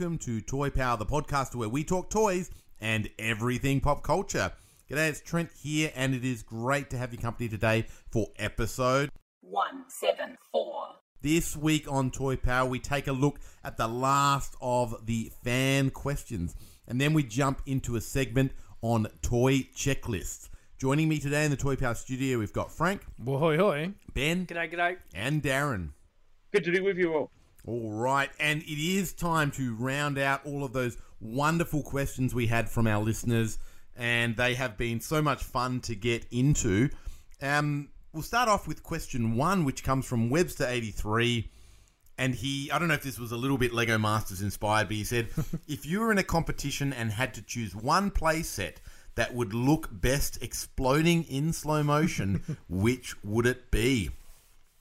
Welcome to Toy Power, the podcast where we talk toys and everything pop culture. G'day, it's Trent here, and it is great to have your company today for episode. one seven four. This week on Toy Power, we take a look at the last of the fan questions, and then we jump into a segment on toy checklists. Joining me today in the Toy Power studio, we've got Frank, Well, hoi hoi. Ben, G'day, g'day. and Darren. Good to be with you all. All right, and it is time to round out all of those wonderful questions we had from our listeners, and they have been so much fun to get into. Um, we'll start off with question one, which comes from Webster83. And he, I don't know if this was a little bit Lego Masters inspired, but he said, if you were in a competition and had to choose one play set that would look best exploding in slow motion, which would it be?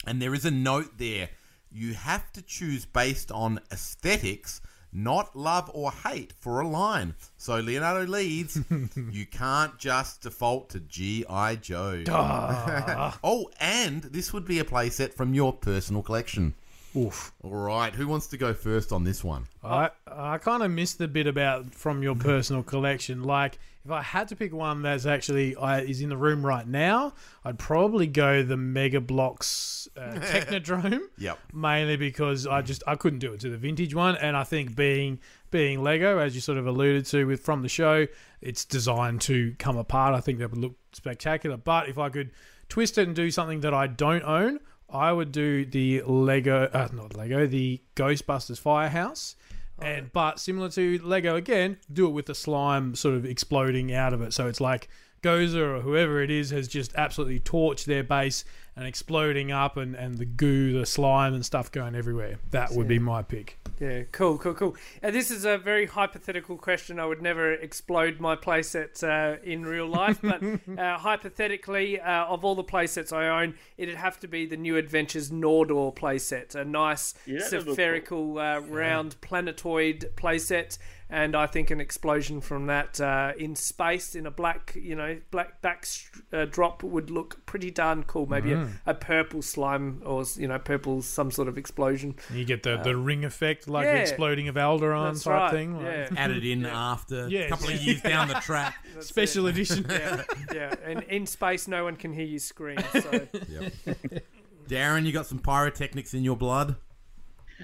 And there is a note there. You have to choose based on aesthetics, not love or hate for a line. So Leonardo leads. you can't just default to G.I. Joe. oh, and this would be a playset from your personal collection. Oof. All right, who wants to go first on this one? I I kind of missed the bit about from your personal collection. Like, if I had to pick one that's actually I, is in the room right now, I'd probably go the Mega Bloks uh, Technodrome. Yep. Mainly because I just I couldn't do it to the vintage one, and I think being being Lego, as you sort of alluded to with from the show, it's designed to come apart. I think that would look spectacular. But if I could twist it and do something that I don't own, I would do the Lego, uh, not Lego, the Ghostbusters Firehouse. And but similar to Lego again, do it with the slime sort of exploding out of it. So it's like Gozer or whoever it is has just absolutely torched their base and exploding up, and, and the goo, the slime, and stuff going everywhere. That would be my pick. Yeah, cool, cool, cool. Uh, this is a very hypothetical question. I would never explode my playset uh, in real life, but uh, hypothetically, uh, of all the playsets I own, it'd have to be the New Adventures Nordor playset. A nice Yeah, that'd spherical, uh, round planetoid playset. And I think an explosion from that uh, in space in a black, you know, black back uh, drop would look pretty darn cool. Maybe Mm. a, a purple slime or you know, purple some sort of explosion. You get the, the ring effect, like yeah. the exploding of Alderaan type right. thing. like- Yeah. Added in after Yes. a couple of years down the track. That's Special it. edition. yeah, yeah. And in space, no one can hear you scream. So Darren, you got some pyrotechnics in your blood?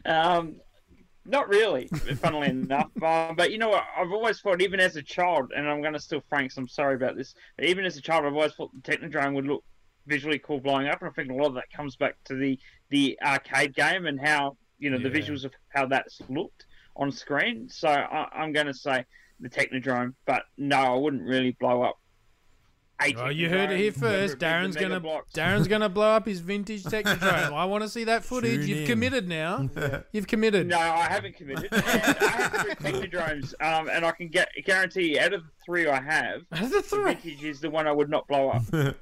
Um, not really, funnily enough. Um, but you know what? I've always thought, even as a child, and I'm going to steal Frank's. I'm sorry about this, but even as a child, I've always thought the Technodrome would look visually cool blowing up, and I think a lot of that comes back to the the arcade game and how you know the visuals of how that's looked on screen. So I, I'm going to say the Technodrome, but no, I wouldn't really blow up. A Oh, you heard it here first. whether it be Darren's gonna Mega Darren's gonna blow up his vintage Technodrome. I want to see that footage. Tune You've in. committed now. You've committed. No, I haven't committed. And I have three Technodromes, um, and I can get guarantee out of the three I have, Out of the the three. vintage is the one I would not blow up. Oh,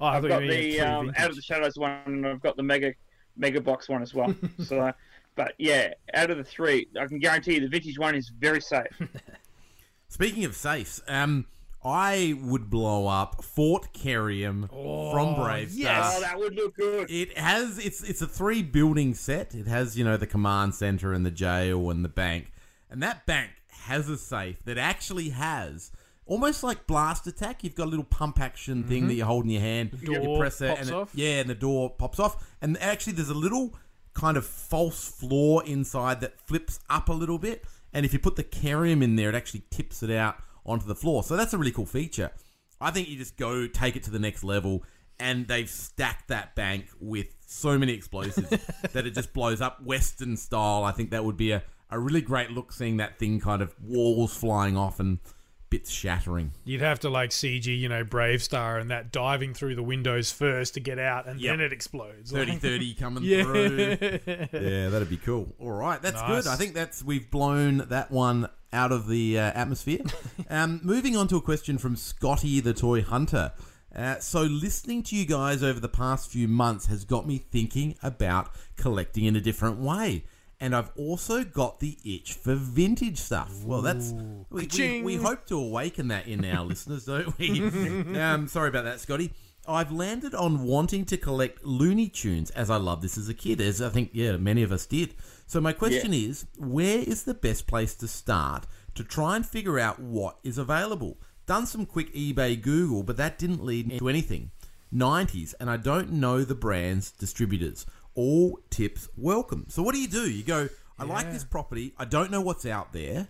I I've got the um, out of the shadows one, and I've got the mega mega box one as well. so, but yeah, out of the three, I can guarantee you the vintage one is very safe. Speaking of safes, um, I would blow up Fort Kerium from oh, Brave yes. oh, that would look good. It has it's it's a three building set. It has you know the command center and the jail and the bank, and that bank has a safe that actually has. Almost like blast attack, you've got a little pump action thing mm-hmm. that you hold in your hand. you Door press it, pops and it- off. yeah, and the door pops off. And actually, there's a little kind of false floor inside that flips up a little bit. And if you put the Kerium in there, it actually tips it out onto the floor. So that's a really cool feature. I think you just go take it to the next level, and they've stacked that bank with so many explosives that it just blows up Western style. I think that would be a, a really great look seeing that thing kind of walls flying off and bits shattering. You'd have to like CG, you know, BraveStarr and that diving through the windows first to get out, and Yep. then it explodes. 30 30 coming yeah. through. Yeah, that'd be cool. All right, that's Nice. good. I think that's we've blown that one out of the uh, atmosphere. um, moving on to a question from Scotty the Toy Hunter. Uh, so, listening to you guys over the past few months has got me thinking about collecting in a different way. And I've also got the itch for vintage stuff. Well, that's we, we, we hope to awaken that in our listeners, don't we? um, sorry about that, Scotty. I've landed on wanting to collect Looney Tunes as I loved this as a kid, as I think yeah many of us did. So my question is, where is the best place to start to try and figure out what is available? Done some quick eBay Google, but that didn't lead me to anything. 90s, and I don't know the brand's distributors. All tips welcome. So what do you do? You go, I like this property. I don't know what's out there.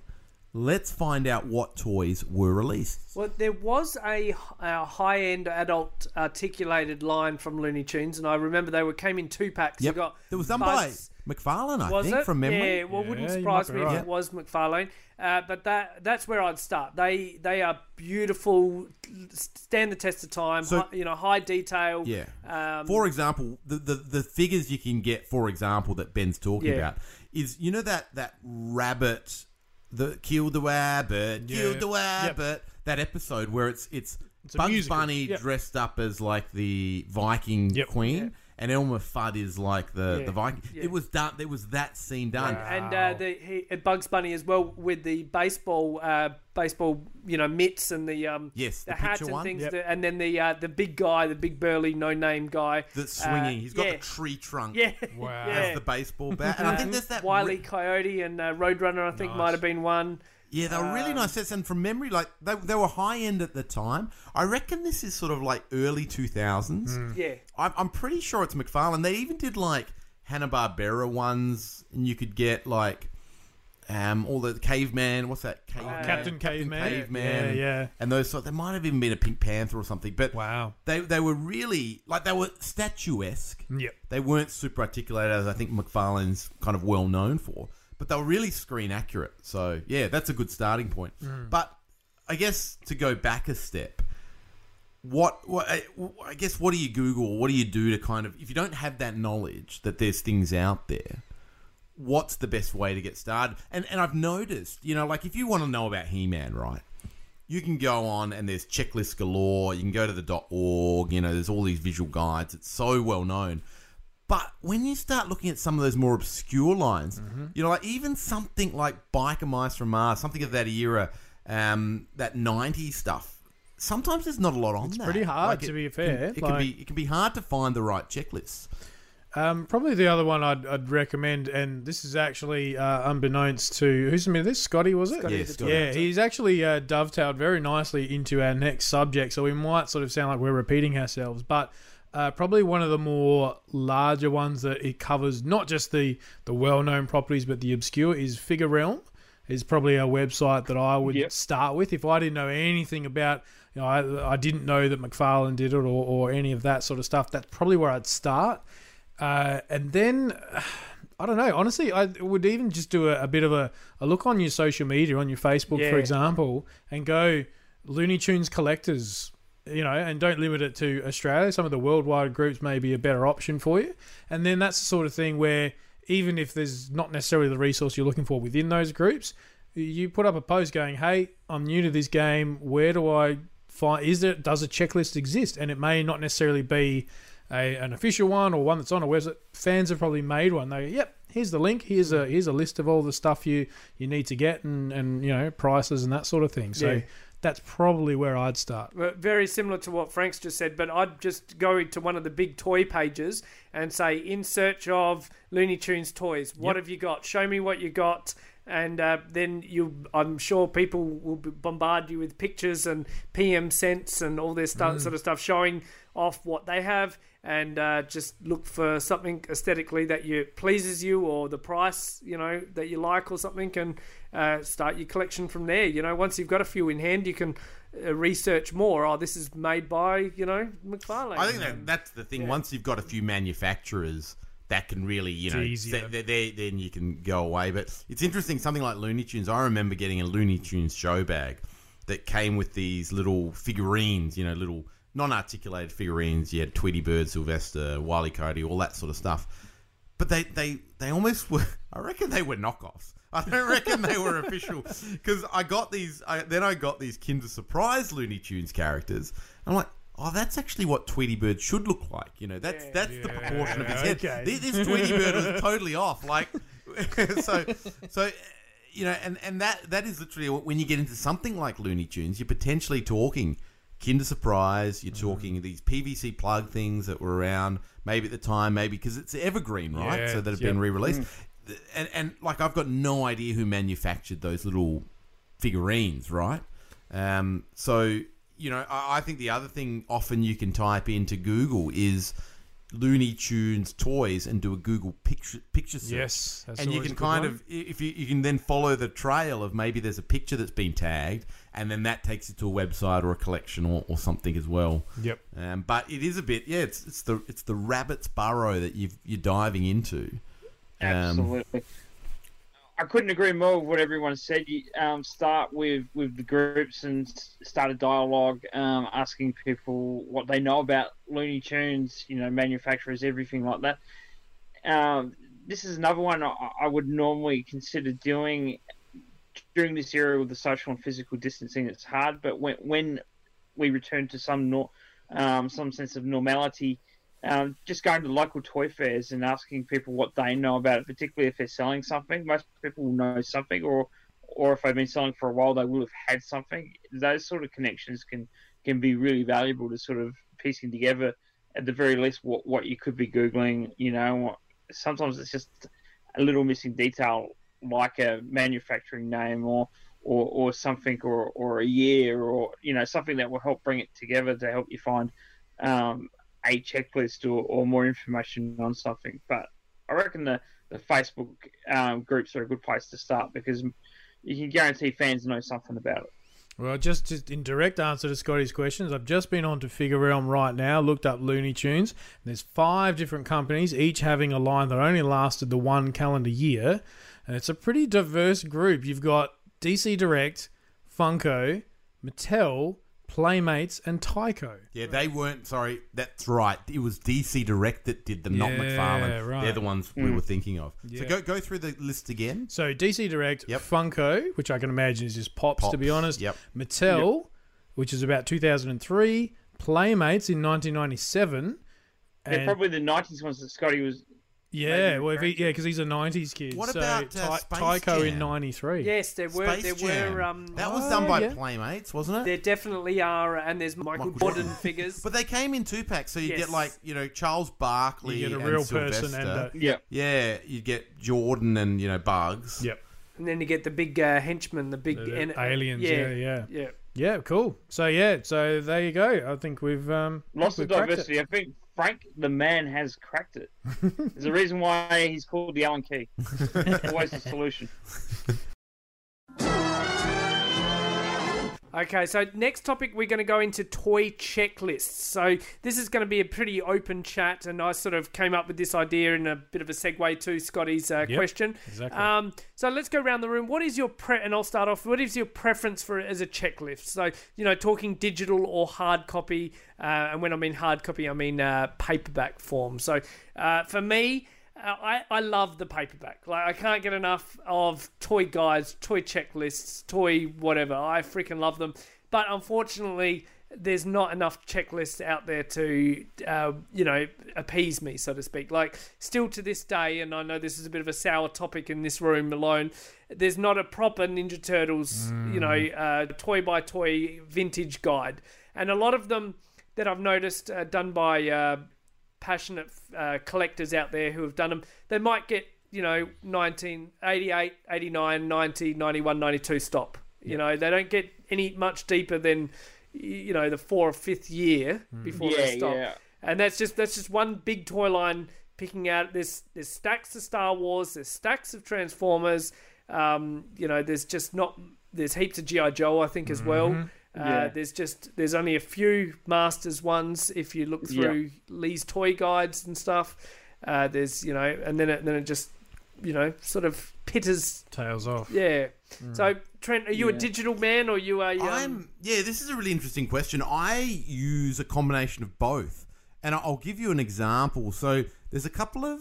Let's find out what toys were released. Well, there was a, a high-end adult articulated line from Looney Tunes, and I remember they were came in two packs. Yep. You got It was done Buzz- by McFarlane, I was think, it? from memory. Yeah, well, wouldn't surprise me be if it was McFarlane. Uh, but that that's where I'd start. They they are beautiful, stand the test of time. So- hi, you know, high detail. Yeah. Um, for example, the, the the figures you can get, for example, that Ben's talking Yeah. about is you know that that rabbit, the killed the rabbit, killed the rabbit. That episode where it's it's, a Bugs musical. Bunny Yep. dressed up as like the Viking Yep. queen. And Elmer Fudd is like the, Yeah. the Viking. Yeah. It was done. There was that scene done. and uh, the he, uh, Bugs Bunny as well with the baseball, uh, baseball, you know, mitts and the um, Yes, the, the hat picture and one. things, Yep. that- and then the uh, the big guy, the big burly no name guy That's swinging. Uh, He's got yeah. the tree trunk Yeah, Wow. yeah. as the baseball bat. And I think there's that Wiley re- Coyote and uh, Roadrunner. I think Nice. might have been one. Yeah, they were really nice sets, and from memory, like they, they were high end at the time. I reckon this is sort of like early two thousands. Yeah, I'm, I'm pretty sure it's McFarlane. They even did like Hanna Barbera ones, and you could get like um all the caveman. What's that? Cave, Uh, Captain Caveman. Caveman. Yeah, yeah. And those sort. There might have even been a Pink Panther or something. But Wow. they they were really like they were statuesque. Yep. They weren't super articulated, as I think McFarlane's kind of well known for, but they were really screen accurate. So yeah, that's a good starting point. Mm. But I guess to go back a step, what, what eh, I, I guess what do you Google? What do you do to kind of if you don't have that knowledge that there's things out there? What's the best way to get started? And and I've noticed, you know, like if you want to know about He-Man, right? you can go on and there's checklists galore. You can go to the .org. You know, there's all these visual guides. It's so well known. But when you start looking at some of those more obscure lines, Mm-hmm. you know, like even something like Biker Mice from Mars, something of that era, um, that '90s stuff. Sometimes there's not a lot on that. it's pretty hard, to be fair, It, can like- be it can be hard to find the right checklists. Um, probably the other one I'd, I'd recommend, and this is actually uh, unbeknownst to who's submitted this? Scotty, was it? Scotty Yeah, Scotty. Yeah, he's actually uh, dovetailed very nicely into our next subject, so we might sort of sound like we're repeating ourselves, but uh, probably one of the more larger ones that it covers not just the the well known properties but the obscure is Figure Realm. Is probably a website that I would Yep. start with if I didn't know anything about. You know, I, I didn't know that McFarlane did it or, or any of that sort of stuff. That's probably where I'd start. Uh, and then I don't know. Honestly, I would even just do a, a bit of a, a look on your social media, on your Facebook, for example, and go Looney Tunes collectors. You know, and don't limit it to Australia. Some of the worldwide groups may be a better option for you. And then that's the sort of thing where even if there's not necessarily the resource you're looking for within those groups, you put up a post going, "Hey, I'm new to this game. Where do I find? Is there does a checklist exist?" And it may not necessarily be a, an official one or one that's on a website. Fans have probably made one. They, go, yep, here's the link. Here's a mm. here's a list of all the stuff you you need to get and and you know prices and that sort of thing. So Yeah. That's probably where I'd start. Very similar to what Frank's just said, but I'd just go to one of the big toy pages and say, in search of Looney Tunes toys, what Yep. have you got? Show me what you got. And uh, then you, I'm sure people will bombard you with pictures and PM sense and all this stuff, sort of stuff, showing off what they have. And uh, just look for something aesthetically that you pleases you, or the price, you know, that you like, or something, and uh, start your collection from there. You know, once you've got a few in hand, you can uh, research more. Oh, this is made by you know McFarlane. I think that that's the thing. Yeah. Once you've got a few manufacturers that can really, you know, It's easier. th- th- then you can go away. But it's interesting. Something like Looney Tunes. I remember getting a Looney Tunes show bag that came with these little figurines, you know, little non-articulated figurines. You had Tweety Bird, Sylvester, Wiley Cody, all that sort of stuff. But they, they, they almost were. I reckon they were knockoffs. I don't reckon they were official because I got these. I, then I got these Kinder Surprise Looney Tunes characters. I'm like, oh, that's actually what Tweety Bird should look like. You know, that's that's the proportion of his head. okay. This, this Tweety Bird was totally off. Like, so, so. You know, and, and that that is literally when you get into something like Looney Tunes, you're potentially talking Kinder Surprise. You're talking these PVC plug things that were around maybe at the time, maybe because it's evergreen, right? Yeah, so that have yep. been re-released. And and like I've got no idea who manufactured those little figurines, right? Um, so you know, I, I think the other thing often you can type into Google is Looney Tunes toys and do a Google picture picture search. Yes, that's and you can kind one. of if you you can then follow the trail of maybe there's a picture that's been tagged, and then that takes you to a website or a collection or, or something as well. Yep. Um, but it is a bit, yeah. It's it's the it's the rabbit's burrow that you've you're diving into. Um, Absolutely. I couldn't agree more with what everyone said. You um, start with, with the groups and start a dialogue, um, asking people what they know about Looney Tunes, you know, manufacturers, everything like that. Um, this is another one I, I would normally consider doing during this era with the social and physical distancing. It's hard, but when when we return to some nor- um, some sense of normality, um, just going to local toy fairs and asking people what they know about it, particularly if they're selling something. Most people will know something, or or if they've been selling for a while, they will have had something. Those sort of connections can can be really valuable to sort of piecing together, at the very least, what what you could be googling. You know, sometimes it's just a little missing detail, like a manufacturing name or. Or, or something or, or a year or you know something that will help bring it together to help you find um, a checklist or, or more information on something. But I reckon the, the Facebook um, groups are a good place to start because you can guarantee fans know something about it. Well, just, just in direct answer to Scotty's questions, I've just been on to Figure Realm right now, looked up Looney Tunes. There's five different companies, each having a line that only lasted the one calendar year. And it's a pretty diverse group. You've got DC Direct, Funko, Mattel, Playmates, and Tyco. Yeah, they weren't. Sorry, that's right. It was DC Direct that did them, not Yeah, McFarlane. right. They're the ones we mm. were thinking of. Yeah. So go go through the list again. So DC Direct, Yep. Funko, which I can imagine is just pops, to be Pops, honest. yep. Mattel, which is about 2003. Playmates in 1997. They're and- probably the 90s ones that Scotty was. Yeah, well, if he, yeah, because he's a '90s kid. What so about, uh, Ty- Space Tyco in Jam? '93? Yes, there were Space there Jam. were um that was Oh, done by yeah. Playmates, wasn't it? there definitely are and there's Michael, Michael Jordan Jordan. figures. But they came in two packs, so you Yes. get like you know Charles Barkley, You get a and real person Sylvester. and a Yeah. yeah, you get Jordan and you know Bugs. yep, and then you get the big uh, henchman, the big the- the en- aliens. Yeah, yeah, yeah. yeah. Cool. So yeah, so there you go. I think we've um Lots we've of cracked it. diversity. I think Frank the man has cracked it. There's a reason why he's called the Allen Key. Always the solution. Okay, so next topic we're going to go into toy checklists. So this is going to be a pretty open chat, and I sort of came up with this idea in a bit of a segue to Scotty's uh, Yep, question. exactly. Um, so let's go around the room. What is your pre? And I'll start off. What is your preference for it as a checklist? So you know, talking digital or hard copy, uh, and when I mean hard copy, I mean uh, paperback form. So uh, for me. Uh, I, I love the paperback. Like I can't get enough of toy guides, toy checklists, toy whatever. I freaking love them. But unfortunately, there's not enough checklists out there to, uh, you know, appease me, so to speak. Like still to this day, and I know this is a bit of a sour topic in this room alone. There's not a proper Ninja Turtles, you know, uh, toy by toy vintage guide, and a lot of them that I've noticed uh, done by. Passionate uh, collectors out there who have done them, they might get, you know, 1988, 89, 90, 91, 92 stop. You know, they don't get any much deeper than, you know, the four or fifth year before Yeah, they stop. yeah. And that's just that's just one big toy line picking out. There's there's stacks of Star Wars. There's stacks of Transformers. Um, you know, there's just not. There's heaps of GI Joe, I think, as well. Uh, Yeah. There's just there's only a few Masters ones if you look Yeah. through Lee's toy guides and stuff. Uh, there's you know, and then it then it just you know sort of pitters. Tails off. Yeah. So Trent, are you a digital man or you are? Um, I'm yeah. This is a really interesting question. I use a combination of both, and I'll give you an example. So there's a couple of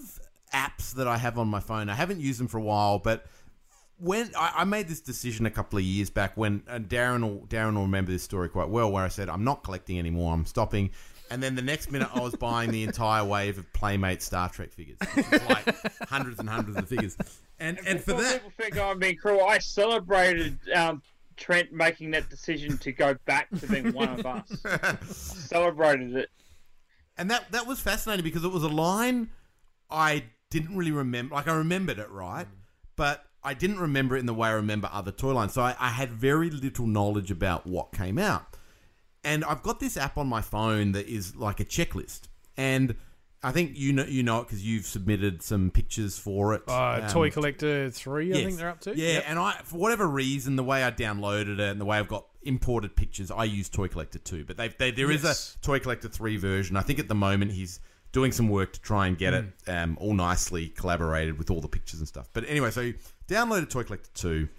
apps that I have on my phone. I haven't used them for a while, but when I, I made this decision a couple of years back, when and Darren will Darren will remember this story quite well, where I said I'm not collecting anymore. I'm stopping. And then the next minute, I was buying the entire wave of Playmate Star Trek figures, like hundreds and hundreds of figures. And and for that, people think I'm being cruel, I celebrated um, Trent making that decision to go back to being one of us. celebrated it. And that that was fascinating because it was a line I didn't really remember. Like I remembered it right, but I didn't remember it in the way I remember other toy lines. So I, I had very little knowledge about what came out. And I've got this app on my phone that is like a checklist, and I think you know you know it because you've submitted some pictures for it. Uh, Um, Toy Collector 3, I think they're up to. Yeah, Yep. and I, for whatever reason, the way I downloaded it and the way I've got imported pictures, I use Toy Collector 2. But they, they, there is Yes. a Toy Collector 3 version. I think at the moment he's doing some work to try and get it um, all nicely collaborated with all the pictures and stuff. But anyway, so downloaded Toy Collector 2.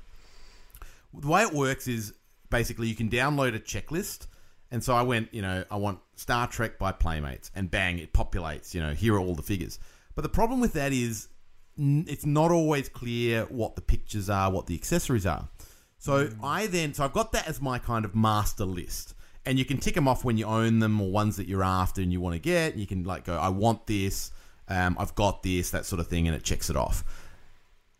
The way it works is basically you can download a checklist. And so I went, you know, I want Star Trek by Playmates, and bang, it populates, you know, here are all the figures. But the problem with that is it's not always clear what the pictures are, what the accessories are. So I then, so I've got that as my kind of master list. And you can tick them off when you own them or ones that you're after and you want to get. You can like go, I want this, um, I've got this, that sort of thing, and it checks it off.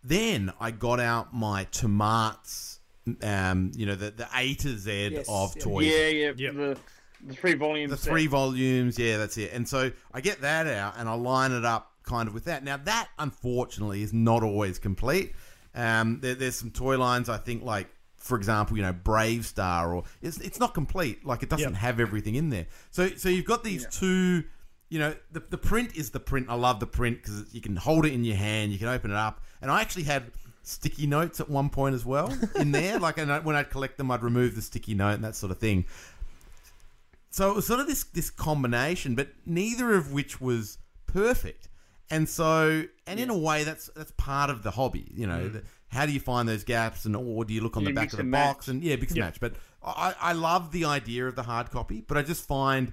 Then I got out my Tomart's, um, you know, the, the A to Z Yes, of yeah. toys. Yeah, yeah. Yep. The, the three volumes. The set. three volumes, yeah, that's it. And so I get that out and I line it up kind of with that. Now that unfortunately is not always complete. Um, there, there's some toy lines I think like, for example, you know, BraveStarr, or it's it's not complete. Like it doesn't Yep. have everything in there. So so you've got these two. You know, the, the print is the print. I love the print because you can hold it in your hand, you can open it up, and I actually had sticky notes at one point as well in there. like, and I, when I'd collect them, I'd remove the sticky note and that sort of thing so it was sort of this this combination, but neither of which was perfect. And so, and in a way, that's that's part of the hobby. You know, mm. the, how do you find those gaps, and or do you look on You the back of the box match. and yeah, and Yeah. match. But I I love the idea of the hard copy, but I just find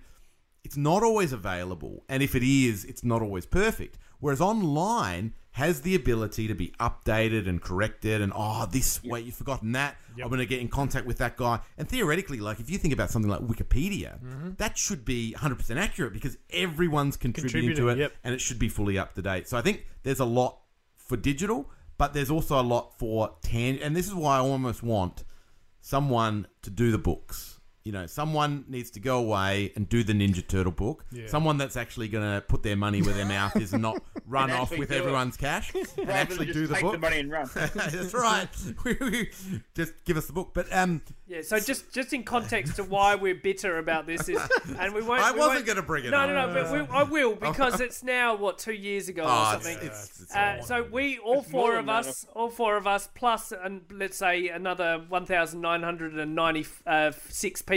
it's not always available, and if it is, it's not always perfect. Whereas online has the ability to be updated and corrected, and oh, this wait, you've forgotten that. I'm going to get in contact with that guy. And theoretically, like if you think about something like Wikipedia, mm-hmm. that should be 100% accurate because everyone's contributing to it, yep. and it should be fully up to date. So I think there's a lot for digital, but there's also a lot for tan. And this is why I almost want someone to do the books. You know, someone needs to go away and do the Ninja Turtle book. Yeah. Someone that's actually going to put their money where their mouth is and not run And off with do it. everyone's cash and Rather actually than do just the take book. the money and run. that's right. just give us the book. But um, Yeah, so just just in context to why we're bitter about this is, and we won't. I we wasn't going to bring it No, up. no, no, but we, I will because it's now what two years ago or Oh, it's, something. it's, it's Uh, so we, all It's four of that. us, all four of us, plus and let's say another one thousand nine hundred and ninety-six people,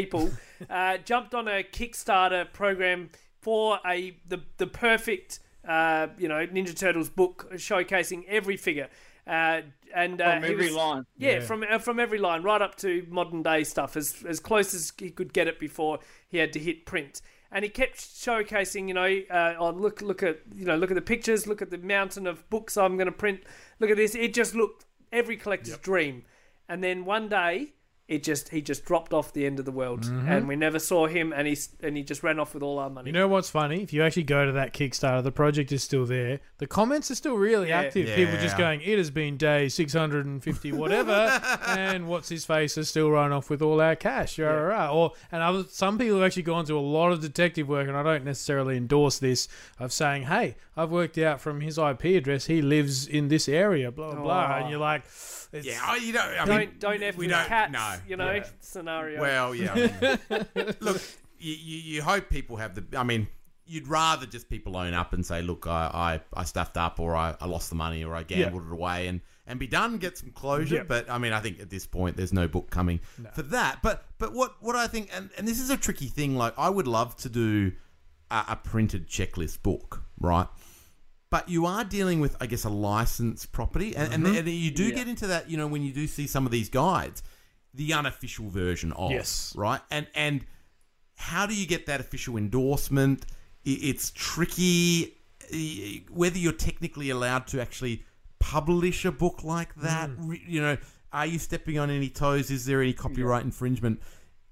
uh, jumped on a Kickstarter program for a the the perfect, uh, you know, Ninja Turtles book showcasing every figure. Uh, and uh, From he every was- line. yeah, Yeah. from uh, from every line, right up to modern day stuff, as as close as he could get it before he had to hit print. And he kept showcasing, you know, uh, oh look, look at, you know, look at the pictures, look at the mountain of books I'm going to print. Look at this. It just looked every collector's dream. And then one day, it just he just dropped off the end of the world, mm-hmm. and we never saw him. And he and he just ran off with all our money. You know what's funny? If you actually go to that Kickstarter, the project is still there. The comments are still really Yeah. active. People just going, "It has been day 650 whatever," and what's his face has still run off with all our cash. Rah, rah, rah. Or and other, some people have actually gone to a lot of detective work, and I don't necessarily endorse this of saying, "Hey, I've worked out from his IP address he lives in this area." Blah blah blah, Oh. and you're like, it's, yeah, oh, you don't. I don't mean, don't f we with don't- cats. no, you know yeah. scenario. Well, yeah. I mean, look, you, you, you hope people have the. I mean, you'd rather just people own up and say, "Look, I, I, I stuffed up, or I, I lost the money, or I gambled it away," and and be done, get some closure. Yeah. But I mean, I think at this point, there's no book coming for that. But but what what I think, and, and this is a tricky thing. Like, I would love to do a, a printed checklist book, right? But you are dealing with, I guess, a licensed property, and, and, mm-hmm. and you do Yeah. get into that. You know, when you do see some of these guides, the unofficial version of Yes. right, and and how do you get that official endorsement? It's tricky whether you're technically allowed to actually publish a book like that. Mm. Re- You know, are you stepping on any toes? Is there any copyright infringement?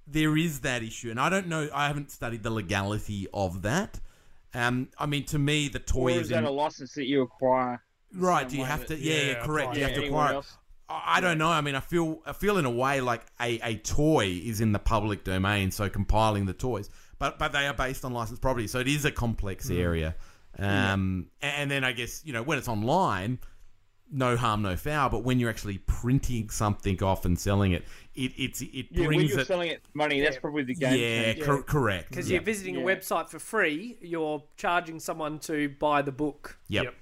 There is that issue, and I don't know. I haven't studied the legality of that. Um, I mean, to me, the toy Or is is that in, a license that you acquire? right. Do you way have to? that- Yeah, yeah, Yeah, correct. You have to acquire. else? I I don't know. I mean, I feel I feel in a way like a, a toy is in the public domain, so compiling the toys, but but they are based on licensed property, so it is a complex area. Um, and then I guess you know when it's online, no harm, no foul. But when you're actually printing something off and selling it, it it's it Yeah, when brings you're it. selling it money, that's Yeah. probably the game. yeah, changer. cor- correct. Because yeah. you're visiting a website for free, you're charging someone to buy the book. Yep. Yep.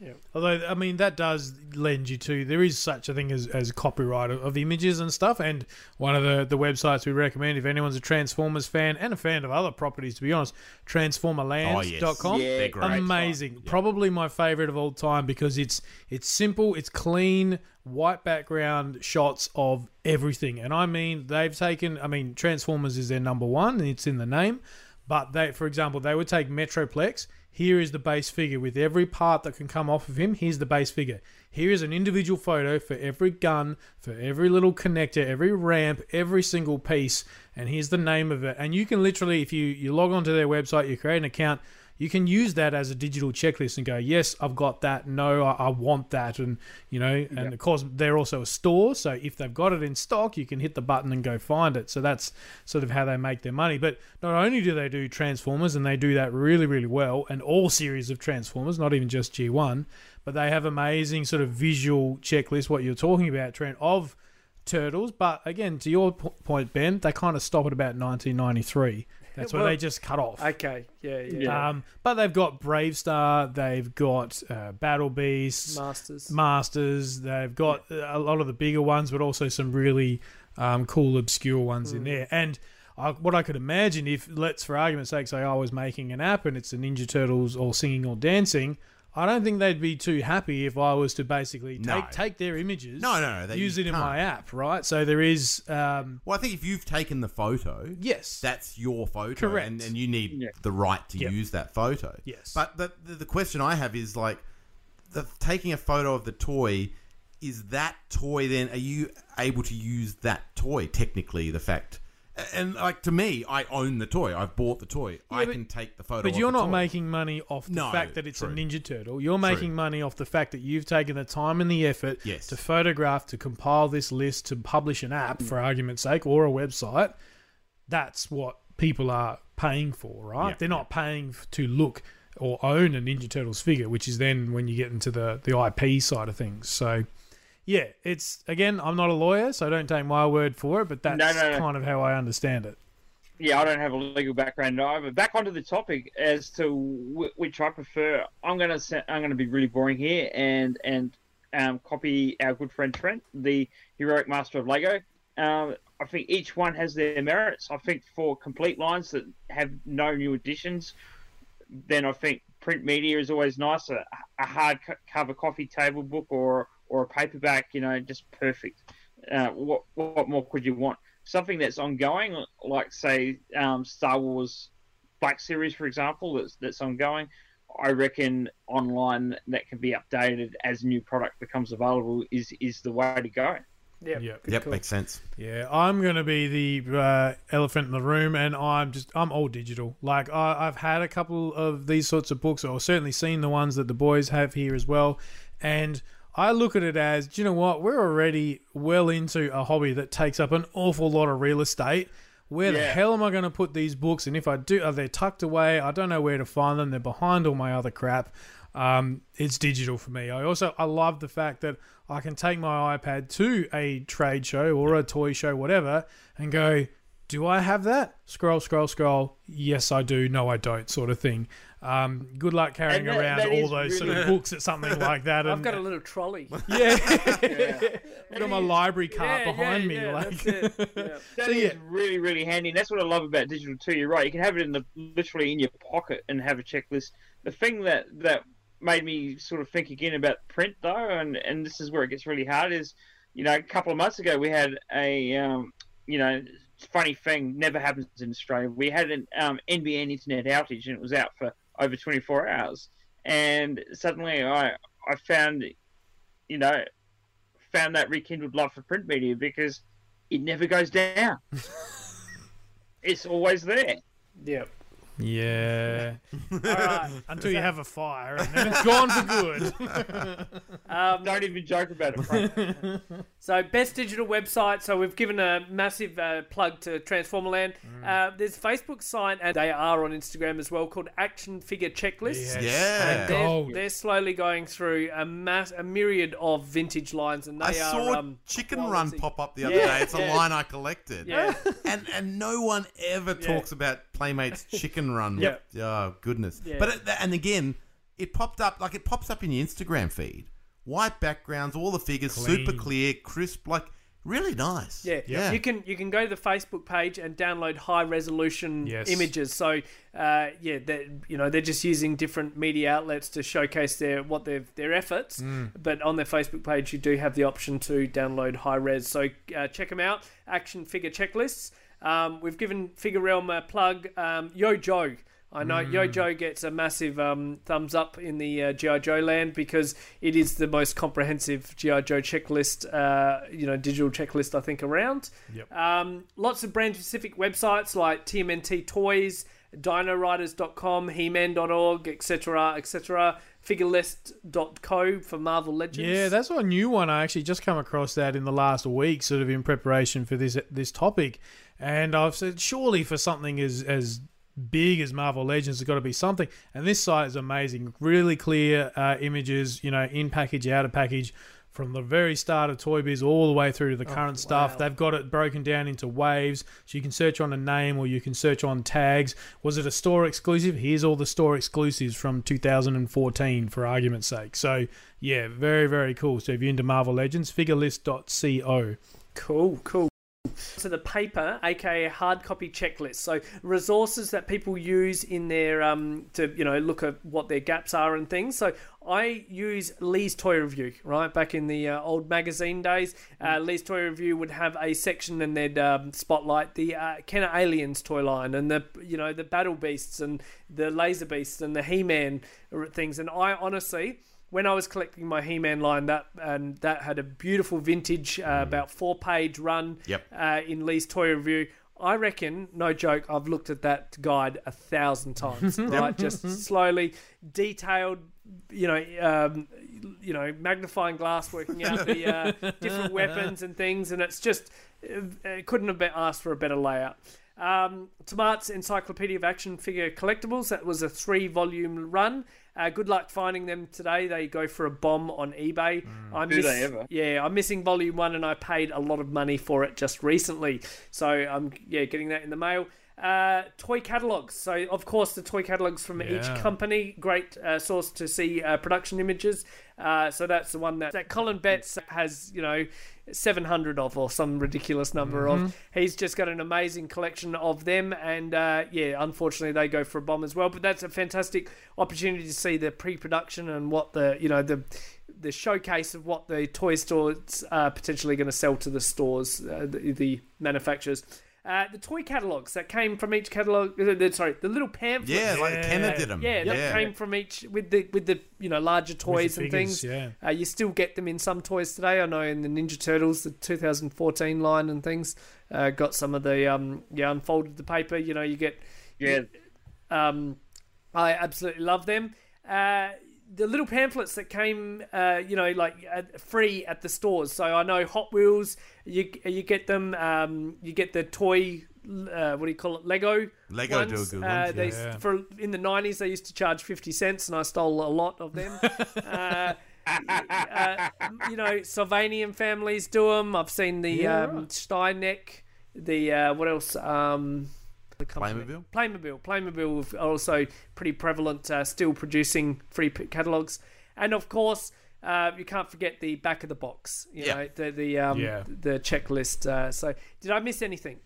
Yeah. Although I mean that does lend you to there is such a thing as, as copyright of, of images and stuff. And one of the, the websites we recommend if anyone's a Transformers fan and a fan of other properties, to be honest, transformerlands.com. Oh, yes. Yeah, They're great. Amazing. Probably my favorite of all time because it's it's simple, it's clean, white background shots of everything. And I mean they've taken I mean Transformers is their number one, and it's in the name. But they for example, they would take Metroplex. Here is the base figure with every part that can come off of him. Here's the base figure. Here is an individual photo for every gun, for every little connector, every ramp, every single piece, and here's the name of it. And you can literally, if you, you log onto their website, you create an account, you can use that as a digital checklist and go, yes, I've got that. No, I, I want that. And, you know, and of course, they're also a store. So if they've got it in stock, you can hit the button and go find it. So that's sort of how they make their money. But not only do they do Transformers, and they do that really, really well, and all series of Transformers, not even just G1, but they have amazing sort of visual checklist, what you're talking about, Trent, of turtles. But again, to your point, Ben, they kind of stop at about 1993. That's where Well- they just cut off. Okay, yeah, yeah. Yeah. Um, but they've got BraveStarr, they've got uh, Battle Beasts, Masters. Masters, they've got a lot of the bigger ones, but also some really um, cool, obscure ones in there. And I, what I could imagine, if let's for argument's sake say I was making an app and it's a Ninja Turtles all singing or dancing, I don't think they'd be too happy if I was to basically take No. take their images, No, no, no, they- use you it in can't. my app, right? So there is, um, Well, I think if you've taken the photo, yes, that's your photo, Correct. and, and you need Yeah. the right to Yep. use that photo. Yes. But the, the the question I have is like, the taking a photo of the toy, is that toy then? Are you able to use that toy technically? The fact, and like to me, I own the toy. I've bought the toy. I but- can take the photo. But of you're the not toy. making money off the No, fact that it's true. a Ninja Turtle. You're making money off the fact that you've taken the time and the effort Yes. to photograph, to compile this list, to publish an app, for argument's sake, or a website. That's what people are paying for, right? Yeah, They're not paying f- to look or own a Ninja Turtles figure, which is then when you get into the, the IP side of things. So, yeah, it's again, I'm not a lawyer, so don't take my word for it, but that's No, no, no. kind of how I understand it. Yeah, I don't have a legal background either. Back onto the topic as to wh- which I prefer. I'm gonna I'm gonna be really boring here and and um, copy our good friend Trent, the heroic master of Lego. Um, I think each one has their merits. I think for complete lines that have no new additions, then I think print media is always nice. A, a hard cover coffee table book or or a paperback, you know, just perfect. Uh, what what more could you want? Something that's ongoing, like say um, Star Wars Black Series, for example, that's that's ongoing. I reckon online that can be updated as new product becomes available is is the way to go. Yep. Yeah. good Yep, call. makes sense. Yeah, I'm gonna be the uh, elephant in the room, and I'm just I'm all digital. Like I, I've had a couple of these sorts of books, or certainly seen the ones that the boys have here as well, and I look at it as, do you know what? We're already well into a hobby that takes up an awful lot of real estate. Where the hell am I going to put these books? And if I do, are they tucked away? I don't know where to find them. They're behind all my other crap. Um, it's digital for me. I also I love the fact that I can take my iPad to a trade show or a toy show, whatever, and go, do I have that? Scroll, scroll, scroll. Yes, I do. No, I don't. Sort of thing. Um, good luck carrying that- around that all is those sort of books or something like that. I've got a little trolley. yeah, yeah. I've got my library cart Yeah, behind yeah, me. yeah, like, that's it. Yeah. That So, is yeah. really, really handy. And that's what I love about digital too. You're right. You can have it in the literally in your pocket and have a checklist. The thing that that made me sort of think again about print though, and and this is where it gets really hard. Is you know a couple of months ago we had a um, you know funny thing never happens in Australia. We had an um, NBN internet outage and it was out for over 24 hours, and suddenly I I found you know found that rekindled love for print media because it never goes down. it's always there. Yep. Yeah. All right. Until you have a fire and then it's gone for good. Um, Don't even joke about it. Frank. So, best digital website. So, we've given a massive uh, plug to Transformerland. Uh, there's a Facebook site, and they are on Instagram as well, called Action Figure Checklists. Yes. Yeah. And they're, Gold. they're slowly going through a mass, a myriad of vintage lines, and they I are. saw um, Chicken quality. Run pop up the other Yeah, day. It's a yeah. line I collected. Yeah. and and no one ever Yeah. talks about Playmates Chicken Run. Yep. Oh goodness. Yeah. But it, and again, it popped up like it pops up in your Instagram feed. White backgrounds, all the figures, Clean. super clear, crisp, like really nice. Yeah. yeah. You can you can go to the Facebook page and download high resolution Yes. images. So uh, yeah, they you know they're just using different media outlets to showcase their what their their efforts. But on their Facebook page, you do have the option to download high res. So uh, check them out. Action figure checklists. Um, we've given Figure Realm a plug. Um, Yo Joe. I know Yo Joe gets a massive um, thumbs up in the uh, GI Joe land because it is the most comprehensive GI Joe checklist, uh, you know, digital checklist I think around. Yep. Um, lots of brand specific websites like TMNT Toys, DinoRiders.com, He-Man.org, etc., etc. Figurelist.co for Marvel Legends. Yeah, that's a new one. I actually just come across that in the last week, sort of in preparation for this this topic, and I've said surely for something as as big as Marvel Legends, there's got to be something. And this site is amazing, really clear uh, images, you know, in package, out of package. From the very start of Toy Biz all the way through to the current stuff, they've got it broken down into waves. So you can search on a name or you can search on tags. Was it a store exclusive? Here's all the store exclusives from 2014, for argument's sake. So yeah, very, very cool. So if you're into Marvel Legends, figurelist.co. Cool, cool. So the paper, aka hard copy checklist, so resources that people use in their um to you know look at what their gaps are and things. So I use Lee's Toy Review, right? Back in the uh, old magazine days, uh, Lee's Toy Review would have a section and they'd um, spotlight the uh, Kenner Aliens toy line and the you know the Battle Beasts and the Laser Beasts and the He-Man things. And I honestly when I was collecting my He-Man line, that and that had a beautiful vintage, uh, about four-page run Yep. uh, in Lee's Toy Review. I reckon, no joke, I've looked at that guide a thousand times. right, just slowly, detailed, you know, um, you know, magnifying glass, working out the uh, different weapons and things, and it's just uh, it couldn't have been asked for a better layout. Um, Tomart's Encyclopedia of Action Figure Collectibles. That was a three-volume run. Uh, good luck finding them today. They go for a bomb on eBay. I Do they ever? Yeah, I'm missing volume one, and I paid a lot of money for it just recently. So I'm yeah getting that in the mail. Uh, toy catalogs. So of course the toy catalogs from each company, great uh, source to see uh, production images. Uh, so that's the one that, that Colin Betts has, you know, 700 of or some ridiculous number of. He's just got an amazing collection of them, and uh, yeah, unfortunately they go for a bomb as well. But that's a fantastic opportunity to see the pre-production and what the you know the the showcase of what the toy stores are potentially going to sell to the stores, uh, the, the manufacturers. Uh, the toy catalogs that came from each catalog, uh, the- sorry, the little pamphlets. Yeah, like Yeah. Kenner did them. Yeah, that came from each with the with the you know larger toys and figures, things. yeah. Uh, you still get them in some toys today. I know in the Ninja Turtles, the 2014 line and things, uh, got some of the um yeah unfolded the paper. You know you get Yeah, um, I absolutely love them. Uh, the little pamphlets that came, uh, you know, like uh, free at the stores. So I know Hot Wheels, you you get them. Um, you get the toy. Uh, what do you call it? Lego. Lego do ones. good Uh, ones, they, yeah. For in the nineties, they used to charge fifty cents, and I stole a lot of them. uh, uh, you know, Sylvanian families do them. I've seen the Yeah, um, right. Steineck. The uh, what else? Um, the company- Playmobil? Playmobil. Playmobil are also pretty prevalent, uh, still producing free catalogs, and of course. Uh, you can't forget the back of the box, you Yeah. know, the the um, Yeah. the checklist. Uh, so, did I miss anything?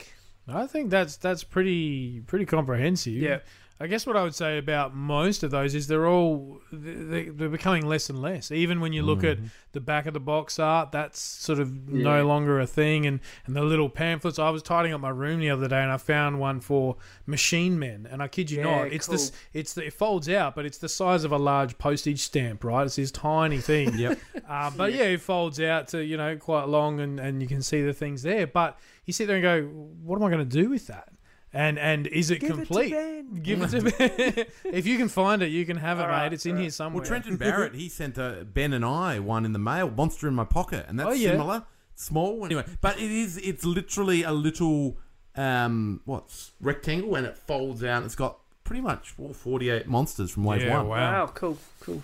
I think that's that's pretty pretty comprehensive. Yeah. I guess what I would say about most of those is they're all they- they're becoming less and less. Even when you look at the back of the box art, that's sort of no longer a thing. And and the little pamphlets. I was tidying up my room the other day and I found one for Machine Men. And I kid you Yeah, not, it's this it's the, it folds out, but it's the size of a large postage stamp. Right, it's this tiny thing. Yep. Uh, but yeah, it folds out to you know quite long, and, and you can see the things there. But you sit there and go, what am I going to do with that? And and is it Give it to complete? Ben. Give it to Ben. if you can find it, you can have it, All right, mate. It's in all here somewhere. Well, Trenton Barrett, he sent uh, Ben and I one in the mail, Monster in My Pocket, and that's Oh, yeah. similar, small anyway. But it is, it's literally a little, um, what's rectangle, and it folds out. It's got pretty much all forty-eight monsters from wave Yeah, one. wow. Wow, cool, cool.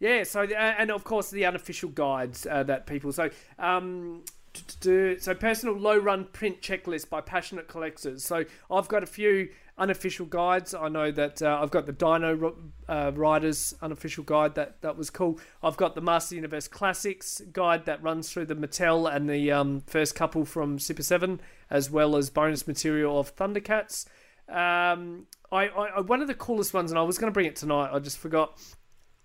Yeah, so uh, and of course the unofficial guides uh, that people so um so personal low run print checklist by passionate collectors. So I've got a few unofficial guides. I know that uh, I've got the Dino uh, Riders unofficial guide that that was cool. I've got the Master Universe Classics guide that runs through the Mattel and the um, first couple from Super Seven, as well as bonus material of Thundercats. Um, I, I, one of the coolest ones, and I was going to bring it tonight. I just forgot.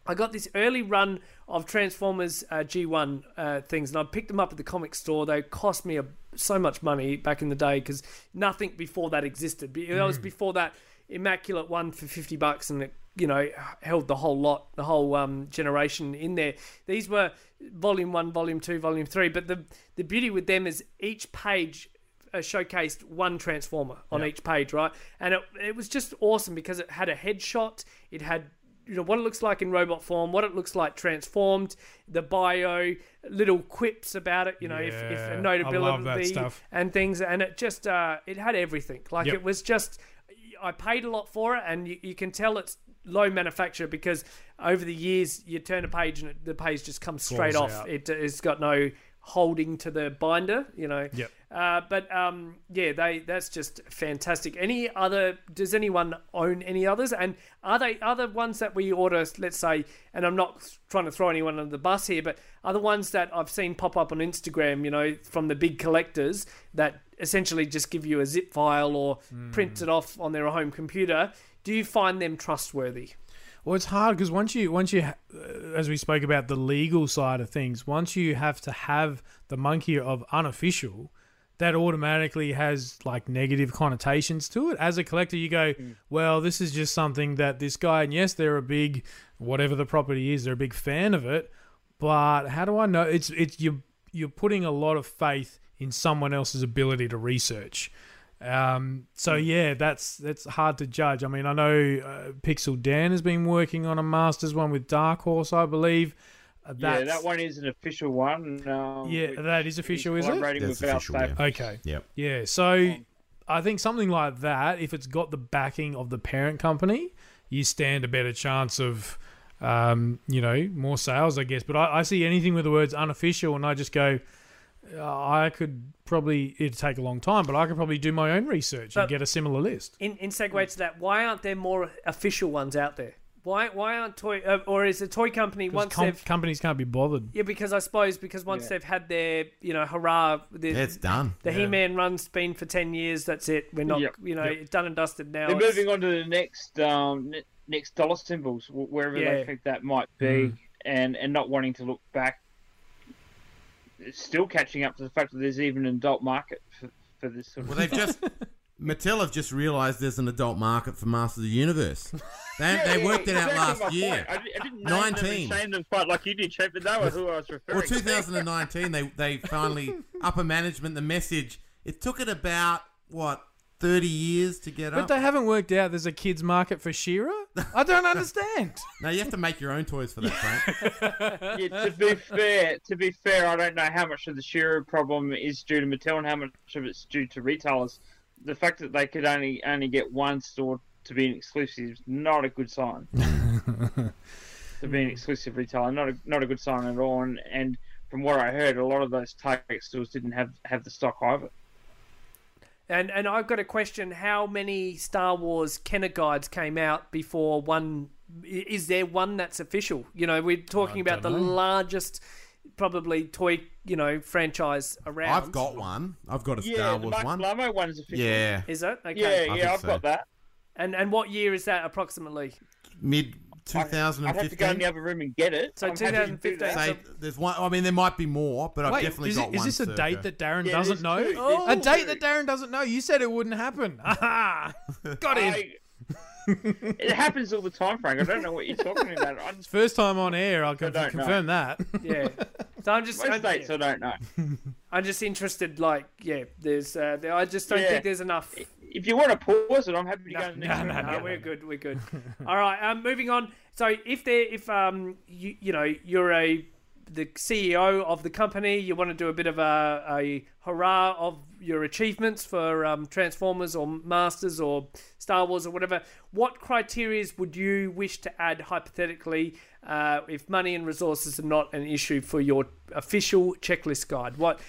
I got this early run of Transformers uh, G1 uh, things, and I picked them up at the comic store. They cost me a, so much money back in the day because nothing before that existed. That was before that immaculate one for fifty bucks, and it you know held the whole lot, the whole um, generation in there. These were volume one, volume two, volume three. But the the beauty with them is each page uh, showcased one transformer on each page, right? And it, it was just awesome because it had a headshot, it had you know what it looks like in robot form, what it looks like transformed, the bio, little quips about it, you know, if, if Yeah, a I notability love that stuff. and things, and it just uh, it had everything. Like Yep. it was just, I paid a lot for it, and you, you can tell it's low manufacture because over the years you turn a page and it, the page just comes straight Falls off. out. It, it's got no holding to the binder, you know. Yep. Uh, but um, yeah, they that's just fantastic. Any other? Does anyone own any others? And are they other ones that we order? Let's say, and I'm not trying to throw anyone under the bus here, but are the ones that I've seen pop up on Instagram, you know, from the big collectors that essentially just give you a zip file or print it off on their home computer? Do you find them trustworthy? Well, it's hard because once you once you, uh, as we spoke about the legal side of things, once you have to have the monkey of unofficial, that automatically has like negative connotations to it. As a collector, you go, well, this is just something that this guy, and yes, they're a big whatever the property is, they're a big fan of it, but how do I know? It's it's you you're putting a lot of faith in someone else's ability to research. Um, so yeah, that's that's hard to judge. I mean, I know uh, Pixel Dan has been working on a Masters one with Dark Horse, I believe. Uh, Yeah, that one is an official one. Um, Yeah, that is official, he's is it? That's official, staff. yeah. Okay. Yep. Yeah, so I think something like that, if it's got the backing of the parent company, you stand a better chance of, um, you know, more sales, I guess. But I, I see anything with the words unofficial, and I just go, I could probably it'd take a long time, but I could probably do my own research But- and get a similar list. In in segue to that, why aren't there more official ones out there? Why why aren't toy uh, or is a toy company 'Cause once com- they've companies can't be bothered. yeah because I suppose because once Yeah. they've had their you know hurrah the, Yeah, it's done. the Yeah. He-Man run's been for ten years that's it we're not Yep. you know Yep. done and dusted now They're It's- moving on to the next um, next dollar symbols, wherever Yeah. they think that might be, Mm. and and not wanting to look back. Still catching up to the fact that there's even an adult market for, for this sort of. Well, they've just Mattel have just realised there's an adult market for Masters of the Universe. They, Yeah, they yeah, worked it out last year. I, I didn't name 19. them and them quite like you did, Chip, but they were who I was referring Well, 2019, they they finally upper management the message. It took it about what 30 years to get up. But up. they haven't worked out there's a kids market for She-Ra. I don't understand. No, you have to make your own toys for that, Frank. yeah, to be fair, to be fair, I don't know how much of the She-Ra problem is due to Mattel and how much of it's due to retailers. The fact that they could only only get one store to be an exclusive is not a good sign. to be an exclusive retailer, not a not a good sign at all. And, and from what I heard, a lot of those Target stores didn't have have the stock either. And and I've got a question how many Star Wars Kenner guides came out before one is there one that's official you know we're talking about the dunno. largest probably toy you know franchise around I've got one. I've got a Yeah, Star the Wars Mark one. Bellomo one's official. Yeah. is it okay Yeah, I yeah, think I've so. got that. And and what year is that approximately? Mid I'd have to go in 2015. the other room and get it. So I'm happy to do 2015. Say there's one. I mean, there might be more, but I've Wait, definitely is, got it, is one. this a circa. date that Darren Yeah, doesn't know? Oh, a date two. that Darren doesn't know. You said it wouldn't happen. Aha! Got him. It happens all the time, Frank. I don't know what you're talking about. I just, First time on air, I can don't know. confirm that. Yeah. So I'm just most dates I don't know. I'm just interested. Like, yeah, there's. Uh, there, I just don't Yeah. think there's enough. If you want to pause it, I'm happy to go No, in the no, no, No, no. we're good. We're good. All right. Um, moving on. So if there, if um, you you know, you're a the CEO of the company, you want to do a bit of a, a hurrah of your achievements for um, Transformers or Masters or Star Wars or whatever. What criterias would you wish to add hypothetically uh, if money and resources are not an issue for your official checklist guide? What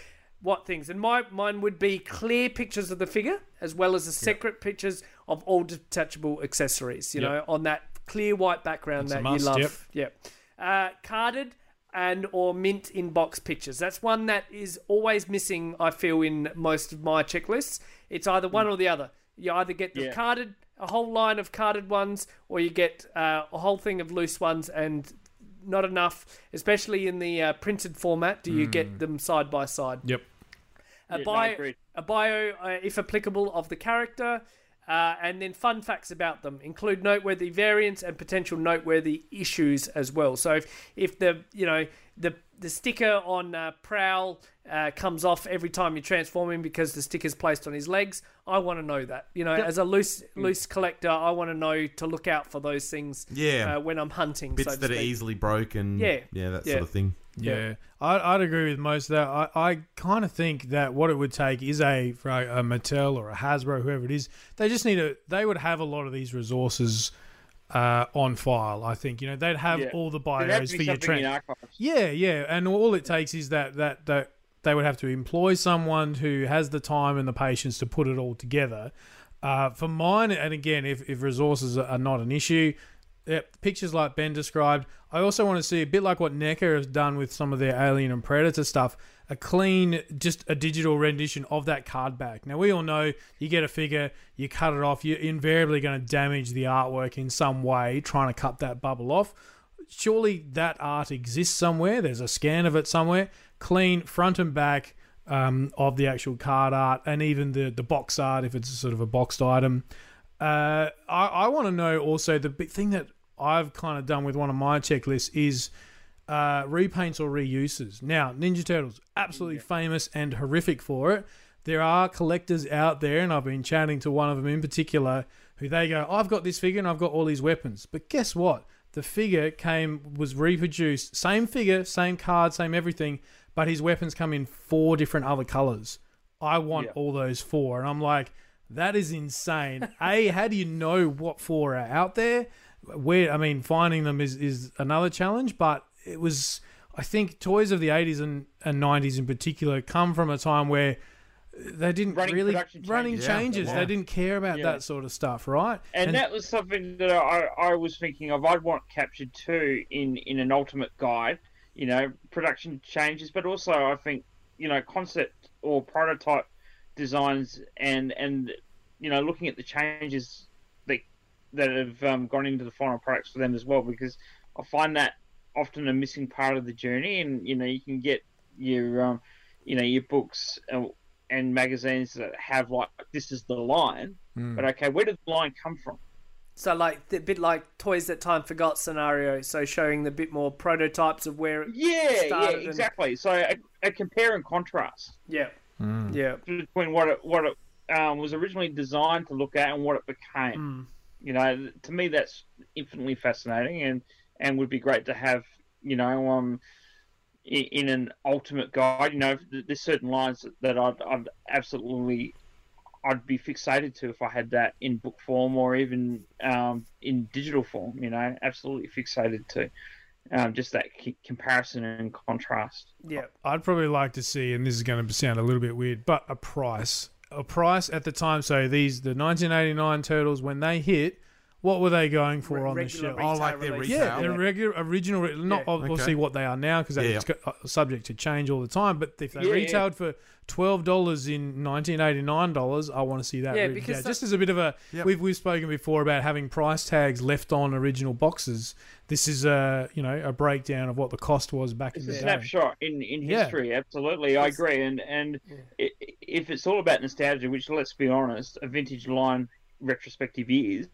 what things? And my mine would be clear pictures of the figure as well as the separate pictures of all detachable accessories. You Yep. know, on that clear white background That's that must, you love. yep. Yep. Uh, carded and or mint in box pictures. That's one that is always missing. I feel in most of my checklists. It's either one or the other. You either get the Yeah. carded, a whole line of carded ones, or you get uh, a whole thing of loose ones, and not enough, especially in the uh, printed format. Do you get them side by side? Yep. a Yeah, bio, agreed. a bio, uh, if applicable, of the character, uh, and then fun facts about them. Include noteworthy variants and potential noteworthy issues as well. So if, if the you know the the sticker on uh, Prowl uh, comes off every time you transform him because the sticker's placed on his legs, I want to know that. You know, as a loose loose collector, I want to know to look out for those things. Yeah. uh, when I'm hunting, Bits so to that are easily broken. Yeah. Yeah, that Yeah. sort of thing. Yeah, I, I'd agree with most of that. I, I kind of think that what it would take is a for a, a Mattel or a Hasbro, whoever it is, they just need to. They would have a lot of these resources uh, on file. I think you know they'd have Yeah. all the bios for your trend. Yeah, yeah, and all it takes is that that that they would have to employ someone who has the time and the patience to put it all together. Uh, for mine, and again, if, if resources are- are not an issue, yeah, pictures like Ben described. I also want to see a bit like what NECA has done with some of their Alien and Predator stuff. A clean, just a digital rendition of that card back. Now we all know you get a figure, you cut it off, you're invariably going to damage the artwork in some way, trying to cut that bubble off surely that art exists somewhere. There's a scan of it somewhere, clean front and back um, of the actual card art, and even the the box art if it's sort of a boxed item. Uh, I, I want to know also the big thing that I've kind of done with one of my checklists is uh, repaints or reuses. Now, Ninja Turtles, absolutely famous and horrific for it. There are collectors out there, and I've been chatting to one of them in particular, who they go, "I've got this figure and I've got all these weapons." But guess what? The figure came was reproduced, same figure, same card, same everything, but his weapons come in four different other colors. I want Yeah. all those four, and I'm like, that is insane. A, how do you know what four are out there? Where I mean, finding them is is another challenge, but it was. I think toys of the 80s and, and 90s in particular come from a time where they didn't Running really production running changes. Yeah. changes. Yeah. They didn't care about Yeah. that sort of stuff, right? And, that was something that I, I was thinking of. I'd want captured too in, in an ultimate guide. You know, production changes, but also I think you know concept or prototype designs and and you know looking at the changes that that have um, gone into the final products for them as well. Because I find that often a missing part of the journey. And you know, you can get your um, you know your books and, and magazines that have like this is the line, but okay, where did the line come from? So like a bit like toys that time forgot scenario. So showing the bit more prototypes of where. It, Yeah, yeah, started and- exactly. So a, a compare and contrast yeah, yeah. between what it what it um, was originally designed to look at and what it became. Mm. You know, to me that's infinitely fascinating and and would be great to have. You know, um, in, in an ultimate guide. You know, there's certain lines that I'd, I'd absolutely. I'd be fixated to if I had that in book form or even um, in digital form. You know, absolutely fixated to um, just that c- comparison and contrast. Yeah. I'd probably like to see, and this is going to sound a little bit weird, but a price. A price at the time. So these, the 1989 Turtles, when they hit, what were they going for on the show? shelf? retail Oh, like their release. retail. Yeah, they're regular, original, re- not Yeah. obviously Okay. what they are now because Yeah, it's uh, subject to change all the time. But if they Yeah. retailed for twelve dollars in nineteen eighty nine dollars, I want to see that. Yeah, written because down. that- just as a bit of a, Yep. we've we've spoken before about having price tags left on original boxes. This is a you know a breakdown of what the cost was back in the a day. snapshot in, in Yeah. history. Absolutely, I agree. And and i- if it's all about nostalgia, which let's be honest, a vintage line retrospective is,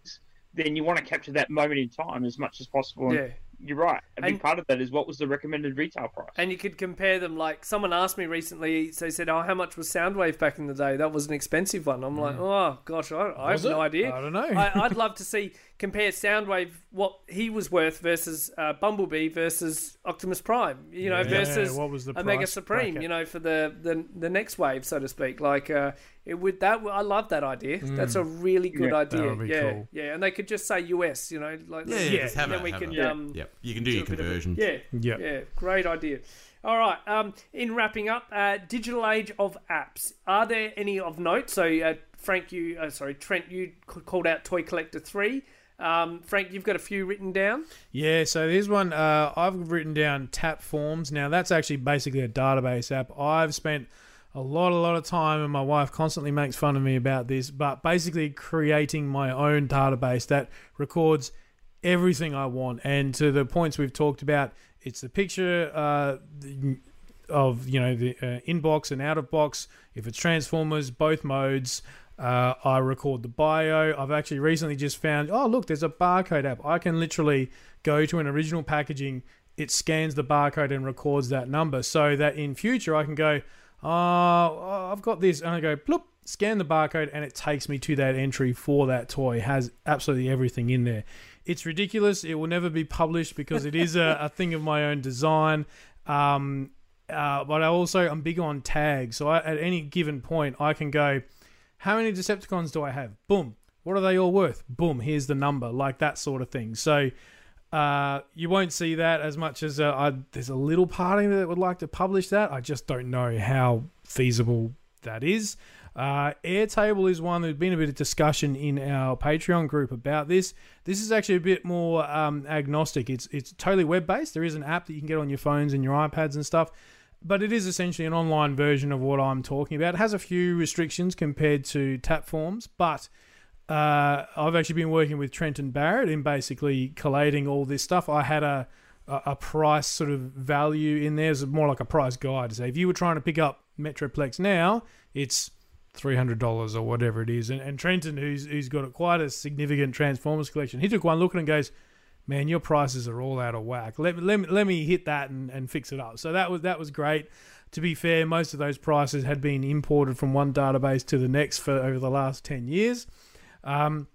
then you want to capture that moment in time as much as possible. And Yeah. you're right. A big And- part of that is what was the recommended retail price. And you could compare them like someone asked me recently. So they said, "Oh, how much was Soundwave back in the day? That was an expensive one." I'm hmm. like, "Oh gosh, I, I have Was no idea. I don't know. I, I'd love to see compare Soundwave what he was worth versus uh, Bumblebee versus Optimus Prime. You know, Yeah, versus what was the Omega Supreme. bracket? You know, for the, the the next wave, so to speak. Like uh, it would that I love that idea. That's a really good Yeah, idea. would be yeah, cool. yeah, and they could just say US. You know, like Yeah, yeah, Yeah, have then a, we have can a- um, Yep, you can do, do your a of a- conversion. yeah, Yep. yeah, great idea. All right. Um, in wrapping up, uh, digital age of apps. Are there any of note? So, uh, Frank, you uh, sorry, Trent, you called out Toy Collector Three. Um, Frank, you've got a few written down. Yeah, so there's one. Uh, I've written down Tap Forms. Now that's actually basically a database app. I've spent a lot, a lot of time, and my wife constantly makes fun of me about this. But basically, creating my own database that records everything I want, and to the points we've talked about, it's the picture uh, of you know the uh, inbox and out of box. If it's Transformers, both modes. Uh, I record the bio. I've actually recently just found, oh, look, there's a barcode app. I can literally go to an original packaging, it scans the barcode and records that number so that in future I can go, oh, I've got this. And I go, bloop, scan the barcode, and it takes me to that entry for that toy. It has absolutely everything in there. It's ridiculous. It will never be published because it is a, a thing of my own design. Um, uh, but I also I'm big on tags. So I, at any given point, I can go, how many Decepticons do I have? Boom. What are they all worth? Boom. Here's the number. Like that sort of thing. So uh, you won't see that as much as uh, I, there's a little part of me that would like to publish that. I just don't know how feasible that is. Uh, Airtable is one. There's been a bit of discussion in our Patreon group about this. This is actually a bit more um, agnostic. It's it's totally web based. There is an app that you can get on your phones and your iPads and stuff, but it is essentially an online version of what I'm talking about. It has a few restrictions compared to Tap Forms, but uh, I've actually been working with Trenton Barrett in basically collating all this stuff. I had a a a price sort of value in there. It's more like a price guide. So if you were trying to pick up Metroplex now, it's three hundred dollars or whatever it is. And, and Trenton, who's who's got quite a significant Transformers collection, he took one look at it and goes, "Man, your prices are all out of whack. Let, let, me- let me hit that and, and fix it up." So that was that was great. To be fair, most of those prices had been imported from one database to the next for over the last ten years. Um,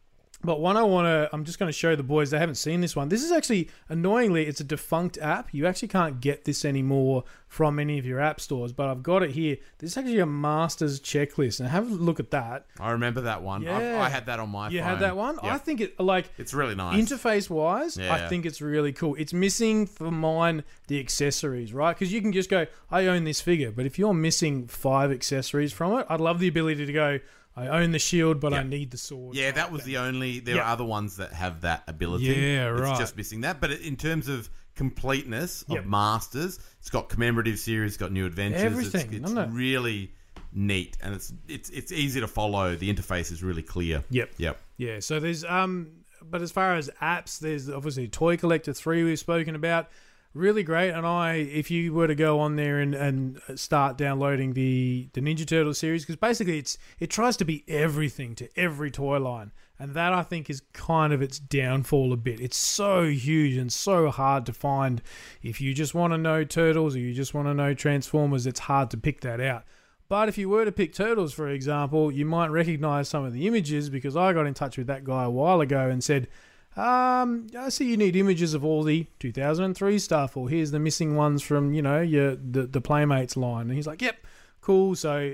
but one I want to, I'm just going to show the boys. They haven't seen this one. This is actually, annoyingly, it's a defunct app. You actually can't get this anymore from any of your app stores. But I've got it here. This is actually a master's checklist, and have a look at that. I remember that one. I've, Yeah. I had that on my You phone. had that one. Yep. I think it like it's really nice. interface wise, I think it's really cool. It's missing for mine the accessories, right? Because you can just go, I own this figure, but if you're missing five accessories from it, I'd love the ability to go, I own the shield, but I need the sword. yeah, that was the only. There Yeah. are other ones that have that ability. Yeah, It's right. just missing that. But in terms of completeness of Yep. Masters, it's got commemorative series, it's got new adventures. Everything, It's, it's really neat, and it's it's it's easy to follow. The interface is really clear. Yep. Yep. Yeah, so there's um but as far as apps, there's obviously Toy Collector 3 we've spoken about. Really great, and I if you were to go on there and, and start downloading the the Ninja Turtle series, because basically it's it tries to be everything to every toy line, and that I think is kind of its downfall a bit. It's so huge and so hard to find. If you just want to know turtles or you just want to know Transformers, it's hard to pick that out. But if you were to pick turtles, for example, you might recognize some of the images because I got in touch with that guy a while ago and said, um, I see you need images of all the 2003 stuff, or here's the missing ones from, you know, your the, the Playmates line. And he's like, yep, cool. So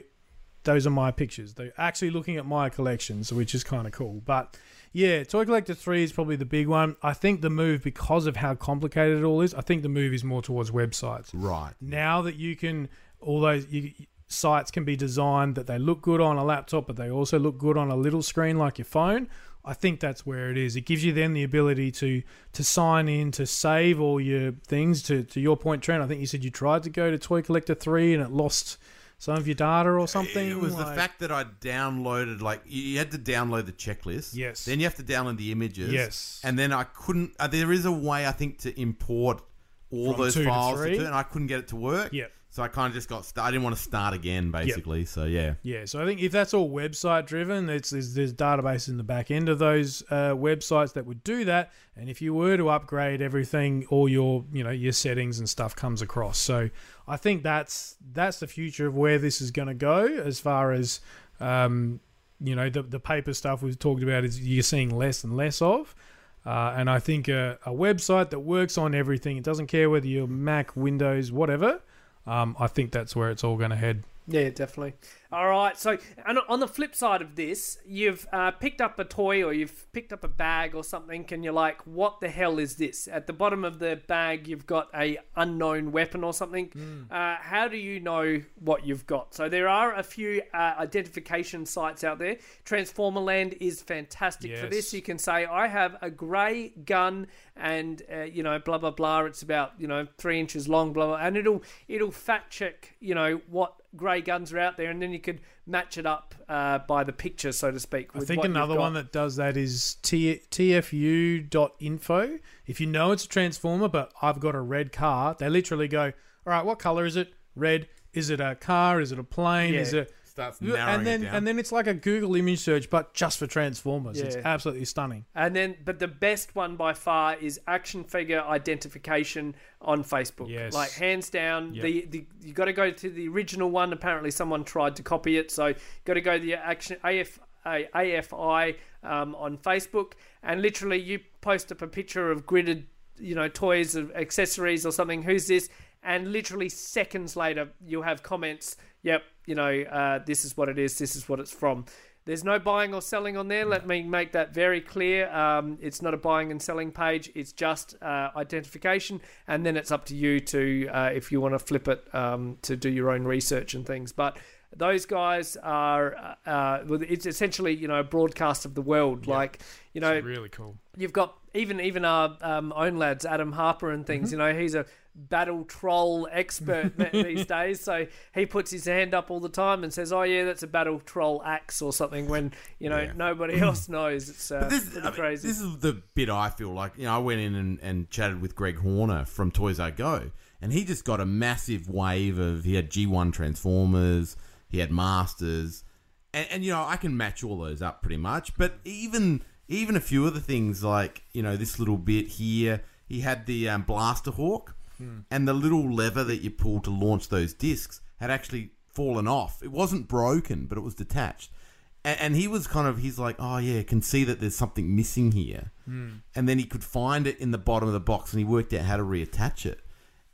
those are my pictures. They're actually looking at my collections, which is kind of cool. But yeah, Toy Collector 3 is probably the big one. I think the move, because of how complicated it all is, I think the move is more towards websites Right. now that you can all those you, sites can be designed that they look good on a laptop but they also look good on a little screen like your phone I think that's where it is. It gives you then the ability to to sign in, to save all your things. To to your point, Trent, I think you said you tried to go to Toy Collector Three and it lost some of your data or something. It was the fact that I downloaded, like, you had to download the checklist. Yes. Then you have to download the images. Yes. And then I couldn't. Uh, there is a way, I think, to import all From those two to files, and I couldn't get it to work. Yep. So I kind of just got. St- I didn't want to start again, basically. So yeah. Yeah, so I think if that's all website driven, it's, there's, there's databases in the back end of those uh, websites that would do that. And if you were to upgrade everything, all your you know your settings and stuff comes across. So I think that's that's the future of where this is going to go. As far as um, you know, the the paper stuff we've talked about is you're seeing less and less of. Uh, and I think a, a website that works on everything, it doesn't care whether you're Mac, Windows, whatever. Um, I think that's where it's all going to head. Yeah, definitely. All right. So, and on the flip side of this, you've uh, picked up a toy or you've picked up a bag or something, and you're like, "What the hell is this?" At the bottom of the bag, you've got a unknown weapon or something. Uh, how do you know what you've got? So there are a few uh, identification sites out there. Transformerland is fantastic for this. You can say, "I have a grey gun." And uh, you know, blah blah blah. It's about you know three inches long, blah blah, and it'll it'll fact check you know what grey guns are out there, and then you could match it up uh, by the picture, so to speak. I think another one that does that is T- tfu.info. If you know it's a transformer, but I've got a red car, they literally go, "All right, what color is it? Red. Is it a car? Is it a plane? Yeah. Is it?" Starts narrowing And then it down. and then it's like a Google image search, but just for transformers. It's Yeah. absolutely stunning. And then, but the best one by far is action figure identification on Facebook. Yes. Like hands down, Yep. the, the you got to go to the original one. Apparently, someone tried to copy it, so you got to go to the action AF. A- AFI um, on Facebook, and literally you post up a picture of gridded, you know, toys or accessories or something. Who's this? And literally seconds later, you'll have comments. Yep, you know, uh, this is what it is. This is what it's from. There's no buying or selling on there. Let me make that very clear. Um, it's not a buying and selling page. It's just uh, identification, and then it's up to you to uh, if you want to flip it um, to do your own research and things. But those guys are uh, uh, it's essentially you know a broadcast of the world. Like you know, really cool. you've got even even our um, own lads, Adam Harper and things. You know, he's a battle troll expert these days. So he puts his hand up all the time and says, "Oh yeah, that's a battle troll axe or something." When you know Yeah. nobody else knows, it's uh, this, pretty I mean, crazy. this is the bit I feel like. You know, I went in and, and chatted with Greg Horner from Toys I Go, and he just got a massive wave of. He had G1 Transformers, he had Masters, and, and you know I can match all those up pretty much. But even even a few of the things like you know this little bit here, he had the um, Blaster Hawk, Hmm. and the little lever that you pull to launch those discs had actually fallen off. It wasn't broken, but it was detached. And, and he was kind of, he's like, oh yeah, can see that there's something missing here. Hmm. And then he could find it in the bottom of the box, and he worked out how to reattach it.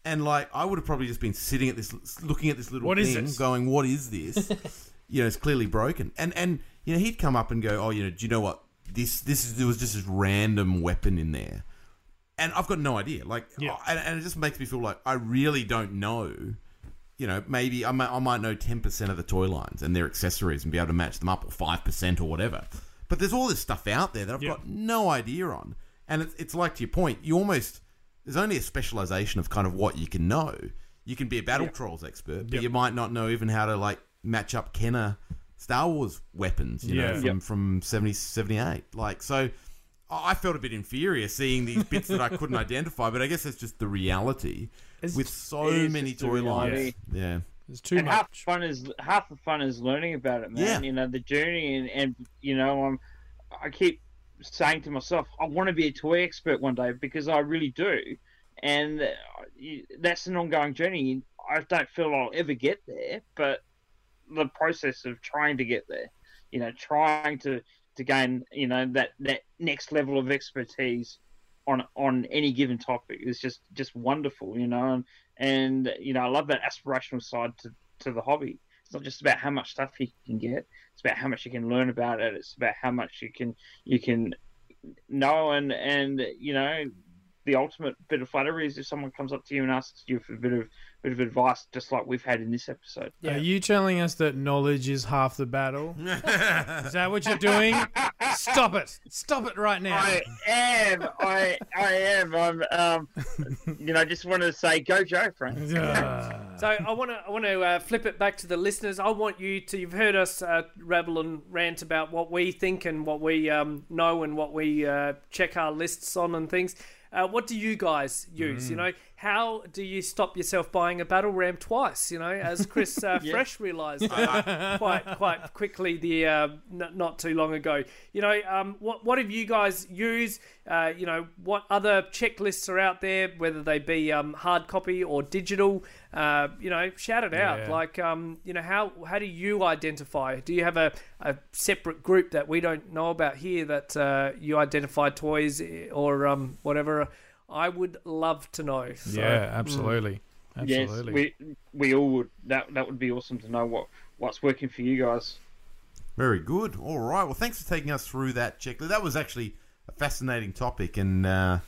And like, I would have probably just been sitting at this, looking at this little What thing, going, "What is this?" you know, it's clearly broken. And and you know, he'd come up and go, "Oh, you know, do you know what? This this is there was just this random weapon in there." And I've got no idea. Like, Yeah. and, and it just makes me feel like I really don't know. You know, maybe I might, I might know ten percent of the toy lines and their accessories and be able to match them up, or five percent, or whatever. But there's all this stuff out there that I've Yeah. got no idea on, and it's, it's like to your point. You almost there's only a specialization of kind of what you can know. You can be a battle trolls expert, but you might not know even how to like match up Kenner Star Wars weapons. You Yeah. know, from from 70, 78. Like so. I felt a bit inferior seeing these bits that I couldn't identify, but I guess that's just the reality It's- with so many just the toy lines. Yeah, There's too and half the fun is half the fun is learning about it, man. Yeah. You know the journey, and, and you know, I'm, I keep saying to myself, I want to be a toy expert one day because I really do, and uh, that's an ongoing journey. I don't feel I'll ever get there, but the process of trying to get there, you know, trying to to gain, you know, that that next level of expertise on on any given topic is just just wonderful, you know, and and you know I love that aspirational side to to the hobby. It's not just about how much stuff you can get; it's about how much you can learn about it. It's about how much you can you can know and and you know the ultimate bit of flattery is if someone comes up to you and asks you for a bit of bit of advice, just like we've had in this episode. Yeah. Are you telling us that knowledge is half the battle? Is that what you're doing? Stop it! Stop it right now. I am. I I am. I'm. Um, you know, just wanted to say, go Joe, Frank. Ah. So I want to I want to uh, flip it back to the listeners. I want you to. You've heard us uh, rabble and rant about what we think and what we um, know and what we uh, check our lists on and things. Uh, what do you guys use? You know, how do you stop yourself buying a battle ram twice? You know, as Chris uh, Fresh realised uh, quite quite quickly the uh, n- not too long ago. You know, um, what what have you guys used? Uh, you know, what other checklists are out there, whether they be um, hard copy or digital? Uh, you know, shout it out. Yeah. Like, um, you know, how how do you identify? Do you have a, a separate group that we don't know about here that uh, you identify toys or um, whatever? I would love to know. So, yeah, absolutely, absolutely. Yes, we we all would. That that would be awesome to know what what's working for you guys. Very good. All right. Well, thanks for taking us through that checklist. That was actually a fascinating topic and uh,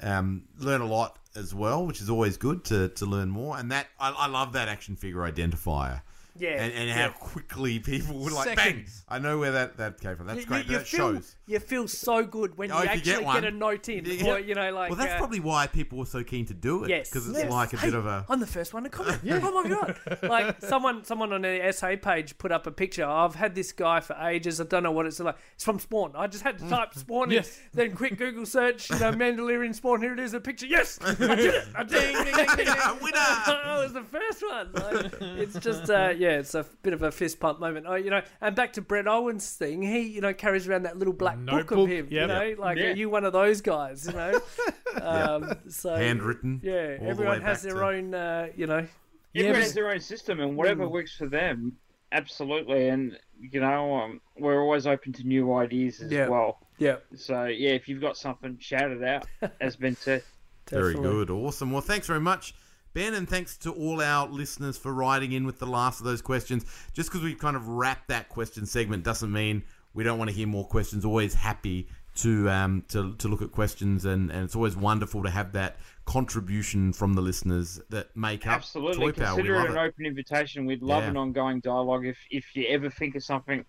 um, learn a lot as well, which is always good to, to learn more. And that I, I love that action figure identifier. Yeah, And, and how quickly people would like, bang, I know where that, that came from. That's You- great. You, you that feel, shows. you feel so good when Oh, you if you get actually one. get, a note in, Yeah. or you know, like well, that's uh, probably why people were so keen to do it. Yes, Because it's yes. like a Hey, bit of a. I'm the first one to comment. Oh my god! Like someone, someone on the SA page put up a picture. I've had this guy for ages. I don't know what it's like. It's from Spawn. I just had to type Spawn. Yes. in, then quick Google search. You know, Mandalorian Spawn. Here it is. A picture. Yes, I did it. I did it. Ding, ding, ding, ding, ding. Winner! I was the first one. Like, it's just, uh, yeah, it's a bit of a fist pump moment. Oh, you know, and back to Brett Owens' thing. He, you know, carries around that little black book of him. You know, like, Yeah. are you one of those guys? You know, um, so Handwritten. Yeah, all the everyone way has back their to- own, uh, you know. Everyone but- has their own system, and whatever works for them, absolutely. And you know, um, we're always open to new ideas as Yeah. well. Yeah, So yeah, if you've got something, shout it out. As Ben said. Very good. Awesome. Well, thanks very much, Ben, and thanks to all our listeners for writing in with the last of those questions. Just because we've kind of wrapped that question segment doesn't mean we don't want to hear more questions. Always happy to um, to, to look at questions, and, and it's always wonderful to have that contribution from the listeners that make up Absolutely. Toy Power. We Consider it an it. open invitation. We'd love Yeah. an ongoing dialogue. If if you ever think of something,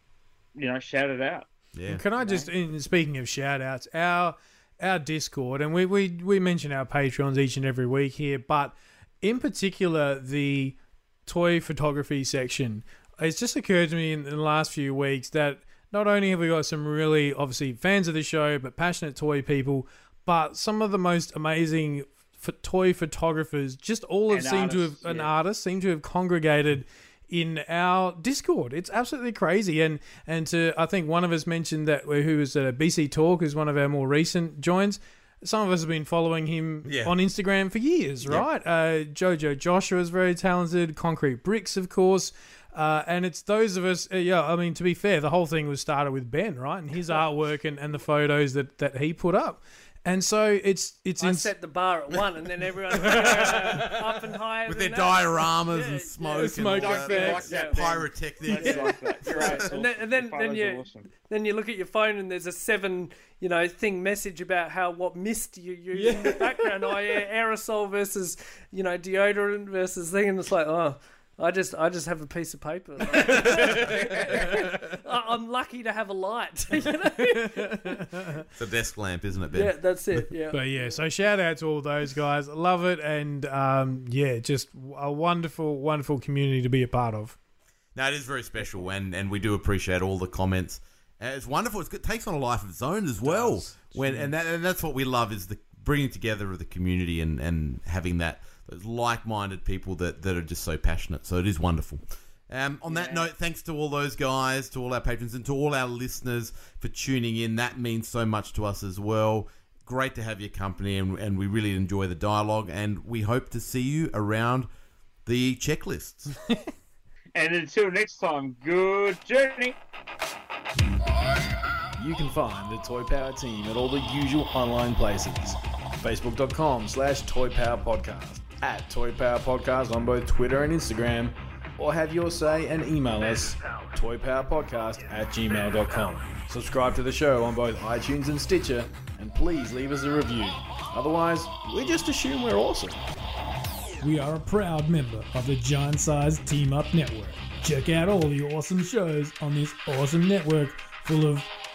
you know, shout it out. Yeah. Can I just, in, speaking of shout outs, our our Discord, and we, we, we mention our Patreons each and every week here, but in particular, the toy photography section, it's just occurred to me in the last few weeks that not only have we got some really, obviously, fans of the show, but passionate toy people, but some of the most amazing f- toy photographers just all have seemed to have, artists, an yeah. artist seem to have congregated in our Discord. It's absolutely crazy. And and to I think one of us mentioned that who was uh, BC Talk is one of our more recent joins. Some of us have been following him Yeah. on Instagram for years, right? Uh, Jojo Joshua is very talented. Concrete Bricks, of course. Uh, and it's those of us, uh, yeah, I mean, to be fair, the whole thing was started with Ben, right? And his artwork and, and the photos that, that he put up. And so it's it's I in, set the bar at one, and then everyone up and higher With their that. dioramas Yeah, and yeah, smoke, smoke and all Don't like effects. that, Ben. pyrotechnics. Don't like that. Great. And then, and then, The then you awesome. then you look at your phone and there's a seven you know thing message about how what mist you use in the background. Oh yeah, aerosol versus you know deodorant versus thing, and it's like oh. I just, I just have a piece of paper. I- I'm lucky to have a light. you know? It's a desk lamp, isn't it, Ben? Yeah, that's it. Yeah. But yeah, so shout out to all those guys. Love it. And um, yeah, just a wonderful, wonderful community to be a part of. No, it is very special, and, and we do appreciate all the comments. Uh, it's wonderful. It's, it takes on a life of its own as well. When and that, and that's what we love is the bringing together of the community and, and having that those like minded people that, that are just so passionate. So it is wonderful. Um, on that note, thanks to all those guys, to all our patrons, and to all our listeners for tuning in. That means so much to us as well. Great to have your company, and, and we really enjoy the dialogue. And we hope to see you around the checklists. And until next time, good journey. You can find the Toy Power team at all the usual online places. Facebook.com slash Toy Power Podcast, at Toy Power Podcast on both Twitter and Instagram, or have your say and email us toypowerpodcast at gmail.com. Subscribe to the show on both iTunes and Stitcher, and please leave us a review. Otherwise, we just assume we're awesome. We are a proud member of the Giant Size Team Up Network. Check out all the awesome shows on this awesome network full of